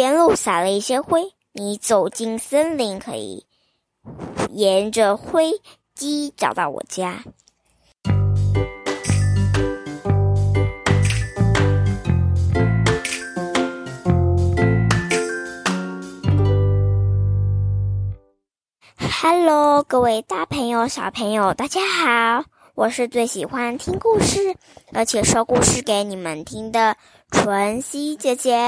沿路撒了一些灰。你走进森林，可以沿着灰迹找到我家。Hello，各位大朋友、小朋友，大家好！我是最喜欢听故事，而且说故事给你们听的纯熙姐姐。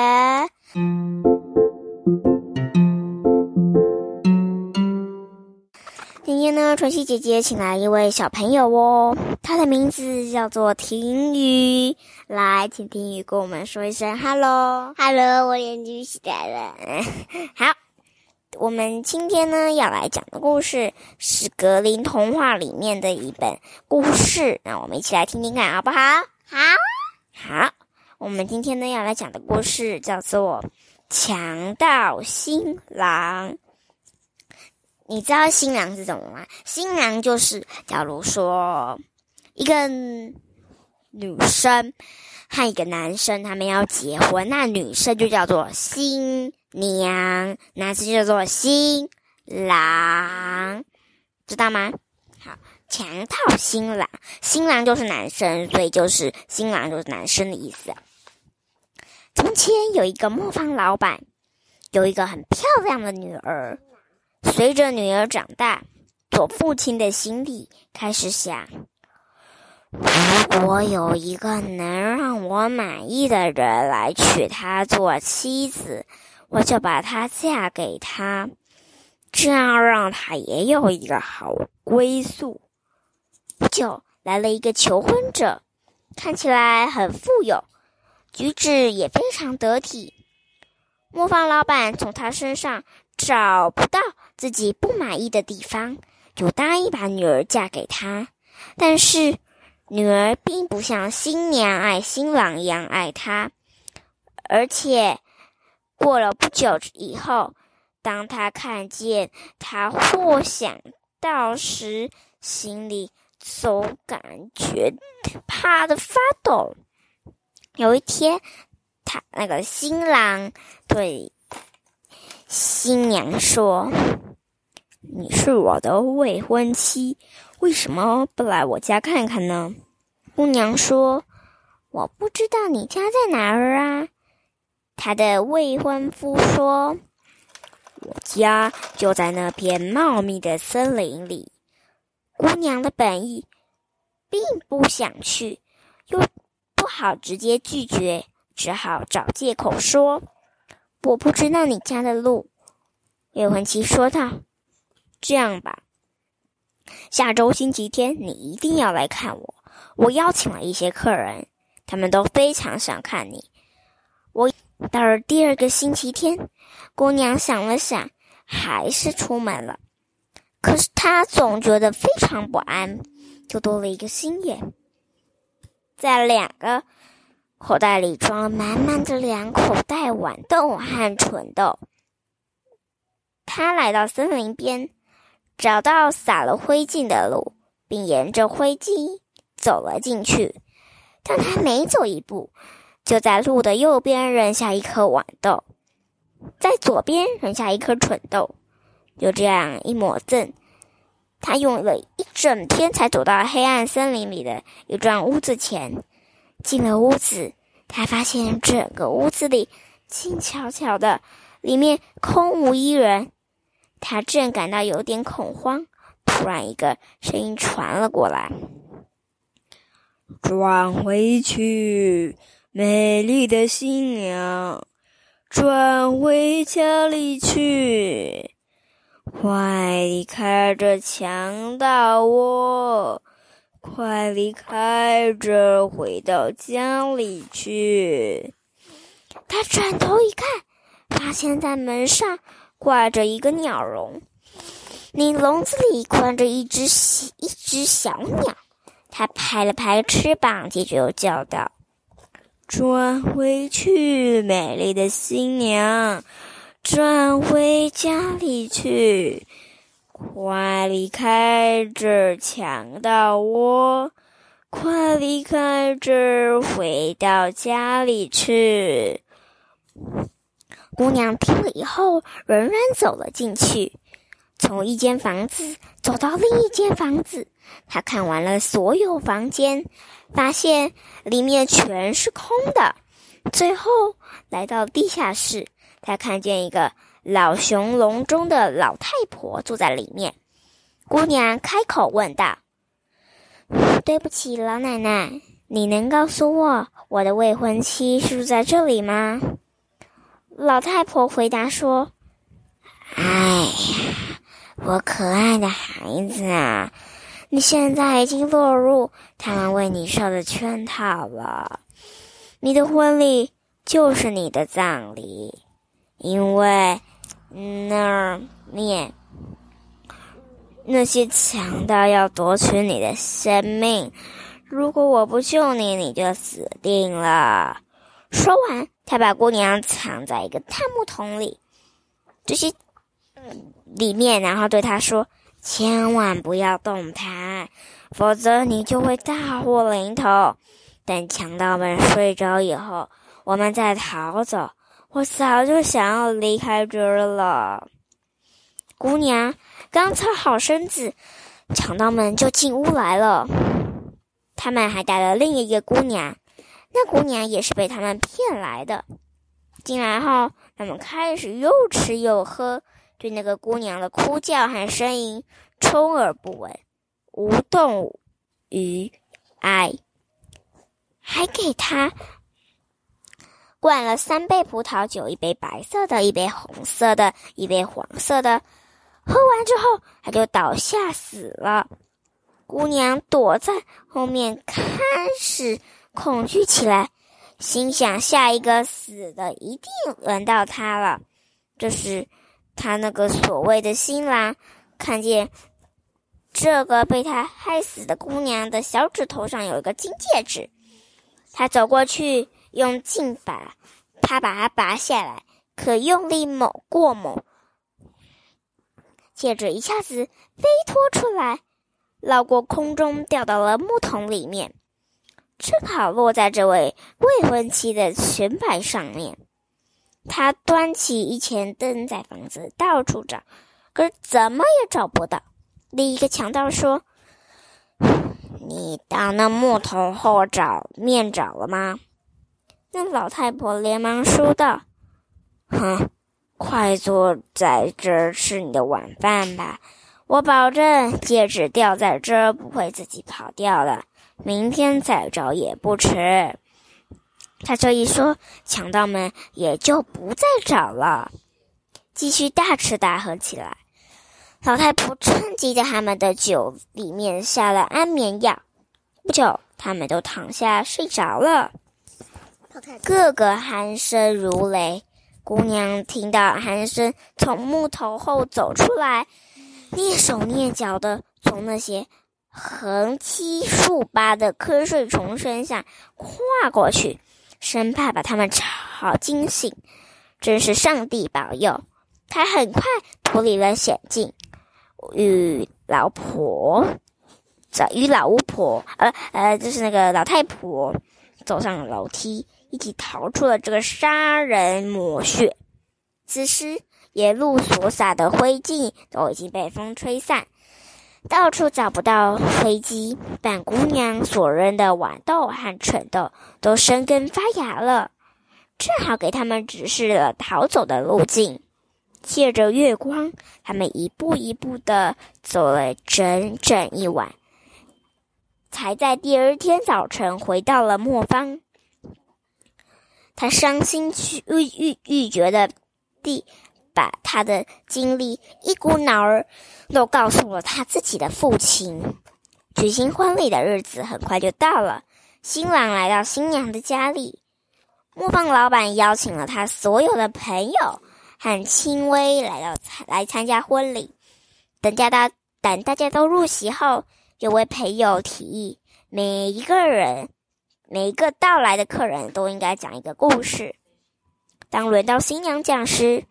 今天呢，纯熙姐姐请来一位小朋友哦，他的名字叫做婷雨。来，请婷雨跟我们说一声 “hello”，“hello”，我眼睛起来了。好。我们今天呢要来讲的故事是格林童话里面的一本故事，那我们一起来听听看，好不好？好，好。我们今天呢要来讲的故事叫做《强盗新郎》。你知道新郎是什么吗？新郎就是，假如说一个女生和一个男生他们要结婚，那女生就叫做新。娘，男生叫做新郎，知道吗？好，强盗新郎，新郎就是男生，所以就是新郎就是男生的意思。从前有一个磨坊老板，有一个很漂亮的女儿。随着女儿长大，做父亲的心里开始想：如果有一个能让我满意的人来娶她做妻子。我就把她嫁给他，这样让她也有一个好归宿。不久来了一个求婚者，看起来很富有，举止也非常得体。磨坊老板从他身上找不到自己不满意的地方，就答应把女儿嫁给他。但是女儿并不像新娘爱新郎一样爱他，而且。过了不久以后，当他看见他或想到时，心里总感觉怕的发抖。有一天，他那个新郎对新娘说：“你是我的未婚妻，为什么不来我家看看呢？”姑娘说：“我不知道你家在哪儿啊。”他的未婚夫说：“我家就在那片茂密的森林里。”姑娘的本意并不想去，又不好直接拒绝，只好找借口说：“我不知道你家的路。”未婚妻说道：“这样吧，下周星期天你一定要来看我。我邀请了一些客人，他们都非常想看你。我。”到了第二个星期天，姑娘想了想，还是出门了。可是她总觉得非常不安，就多了一个心眼，在两个口袋里装了满满的两口袋豌豆和蠢豆。她来到森林边，找到撒了灰烬的路，并沿着灰烬走了进去。但她每走一步，就在路的右边扔下一颗豌豆，在左边扔下一颗蠢豆，就这样一抹赠，他用了一整天才走到黑暗森林里的一幢屋子前。进了屋子，他发现整个屋子里静悄悄的，里面空无一人。他正感到有点恐慌，突然一个声音传了过来：“转回去。”美丽的新娘，转回家里去！快离开这强盗窝！快离开这，回到家里去！他转头一看，发现在门上挂着一个鸟笼，那笼子里关着一只一只小鸟。他拍了拍翅膀，接着又叫道。转回去，美丽的新娘，转回家里去，快离开这强盗窝，快离开这，回到家里去。姑娘听了以后，仍然走了进去，从一间房子走到另一间房子。她看完了所有房间，发现里面全是空的。最后来到地下室，她看见一个老熊笼中的老太婆坐在里面。姑娘开口问道：“对不起，老奶奶，你能告诉我我的未婚妻是住在这里吗？”老太婆回答说：“哎呀，我可爱的孩子啊，你现在已经落入他们为你设的圈套了。你的婚礼就是你的葬礼，因为那面那些强盗要夺取你的生命。如果我不救你，你就死定了。”说完，他把姑娘藏在一个炭木桶里，这些里面，然后对他说：“千万不要动弹，否则你就会大祸临头。等强盗们睡着以后，我们再逃走。我早就想要离开这儿了。”姑娘刚擦好身子，强盗们就进屋来了。他们还带了另一个姑娘。那姑娘也是被他们骗来的。进来后，他们开始又吃又喝，对那个姑娘的哭叫和呻吟充耳不闻，无动于哀，还给她灌了三杯葡萄酒，一杯白色的，一杯红色的，一杯黄色的。喝完之后，他就倒下死了。姑娘躲在后面，开始。恐惧起来，心想：下一个死的一定轮到他了。这时，他那个所谓的新郎看见这个被他害死的姑娘的小指头上有一个金戒指，他走过去，用劲把他把它拔下来，可用力猛过猛，戒指一下子飞脱出来，绕过空中，掉到了木桶里面。正好落在这位未婚妻的裙摆上面。他端起一钱灯，在房子到处找，可是怎么也找不到。另一个强盗说：“你到那木头后找面找了吗？”那老太婆连忙说道：“哼，快坐在这儿吃你的晚饭吧。我保证戒指掉在这儿不会自己跑掉的。”明天再找也不迟。他这一说，强盗们也就不再找了，继续大吃大喝起来。老太婆趁机在他们的酒里面下了安眠药，不久，他们都躺下睡着了，个个鼾声如雷。姑娘听到鼾声从木头后走出来，蹑手蹑脚的从那些。横七竖八的瞌睡虫身上跨过去，生怕把他们吵惊醒。真是上帝保佑！他很快脱离了险境，与老婆、与老巫婆，呃呃，就是那个老太婆，走上了楼梯，一起逃出了这个杀人魔穴。此时，沿路所撒的灰烬都已经被风吹散。到处找不到飞机，但姑娘所扔的豌豆和蠢豆都生根发芽了，正好给他们指示了逃走的路径。借着月光，他们一步一步的走了整整一晚，才在第二天早晨回到了磨坊。他伤心欲欲欲绝的地。把他的经历一股脑儿都告诉了他自己的父亲。举行婚礼的日子很快就到了，新郎来到新娘的家里，木棒老板邀请了他所有的朋友和轻微来到来参加婚礼。等大等大家都入席后，有位朋友提议，每一个人每一个到来的客人都应该讲一个故事。当轮到新娘讲时，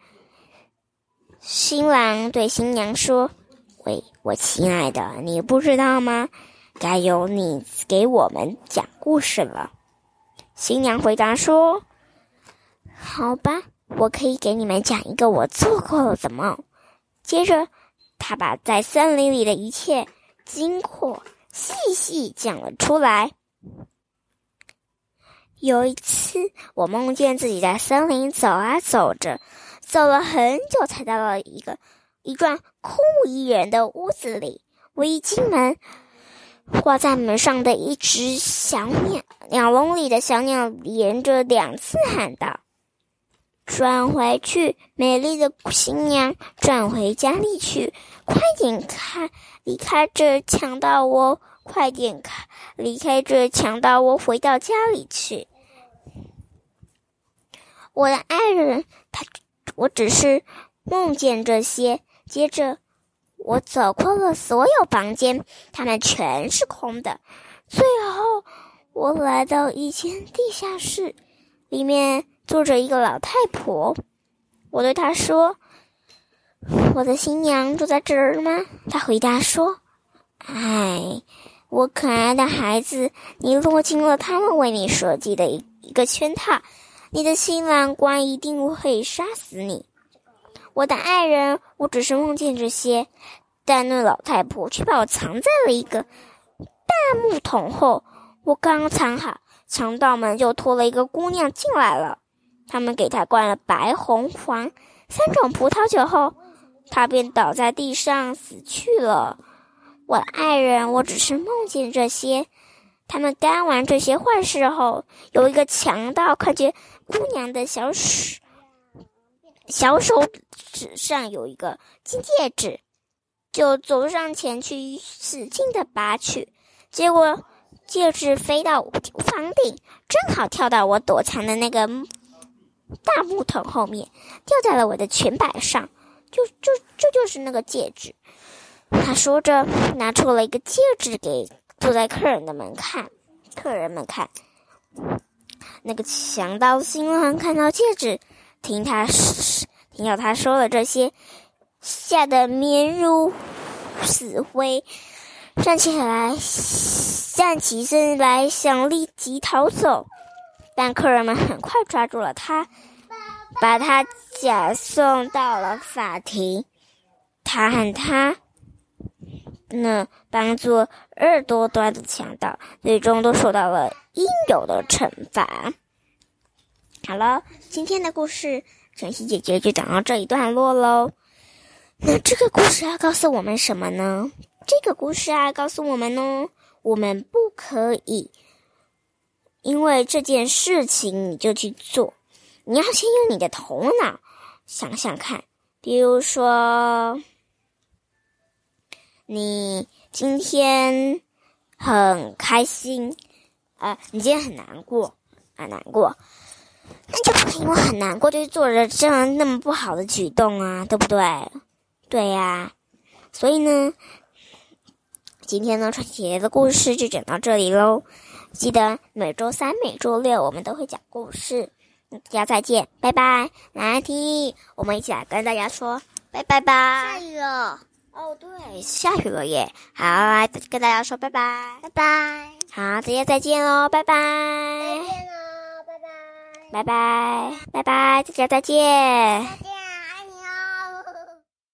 新郎对新娘说：“喂，我亲爱的，你不知道吗？该由你给我们讲故事了。”新娘回答说：“好吧，我可以给你们讲一个我做过的梦。接着，她把在森林里的一切经过细细讲了出来。有一次，我梦见自己在森林走啊走着，走了很久，才到了一个一幢空无一人的屋子里。我一进门，挂在门上的一只小鸟，鸟笼里的小鸟连着两次喊道：“转回去，美丽的新娘，转回家里去，快点开，离开这强盗窝，快点开，离开这强盗窝，回到家里去。”我的爱人，他，我只是梦见这些。接着，我走过了所有房间，它们全是空的。最后，我来到一间地下室，里面坐着一个老太婆。我对她说：“我的新娘住在这儿吗？”她回答说：“哎，我可爱的孩子，你落进了他们为你设计的一一个圈套。”你的新郎官一定会杀死你，我的爱人。我只是梦见这些，但那老太婆却把我藏在了一个大木桶后。我刚藏好，强盗们就拖了一个姑娘进来了。他们给她灌了白、红、黄三种葡萄酒后，她便倒在地上死去了。我的爱人，我只是梦见这些。他们干完这些坏事后，有一个强盗看见姑娘的小手小手指上有一个金戒指，就走上前去使劲的拔取，结果戒指飞到房顶，正好跳到我躲藏的那个大木桶后面，掉在了我的裙摆上。就就这就是那个戒指。他说着，拿出了一个戒指给。坐在客人的门看，客人们看，那个强盗新郎看到戒指，听他听到他说了这些，吓得面如死灰，站起来，站起身来想立即逃走，但客人们很快抓住了他，把他假送到了法庭。他和他。那帮助二多端的强盗，最终都受到了应有的惩罚。好了，今天的故事，晨曦姐姐就讲到这一段落喽。那这个故事要告诉我们什么呢？这个故事啊，告诉我们呢，我们不可以因为这件事情你就去做，你要先用你的头脑想想看，比如说。你今天很开心，啊，你今天很难过，啊，难过，那就不可以因为很难过就做着这样那么不好的举动啊，对不对？对呀，所以呢，今天呢，传奇的故事就讲到这里喽。记得每周三、每周六我们都会讲故事，大家再见，拜拜，来听，我们一起来跟大家说拜拜吧。下雨了。哦，对，下雨了耶！好，来跟大家说拜拜，拜拜。好，大家再见喽，拜拜。再见喽，拜拜。拜拜，拜拜，大家再见。再见。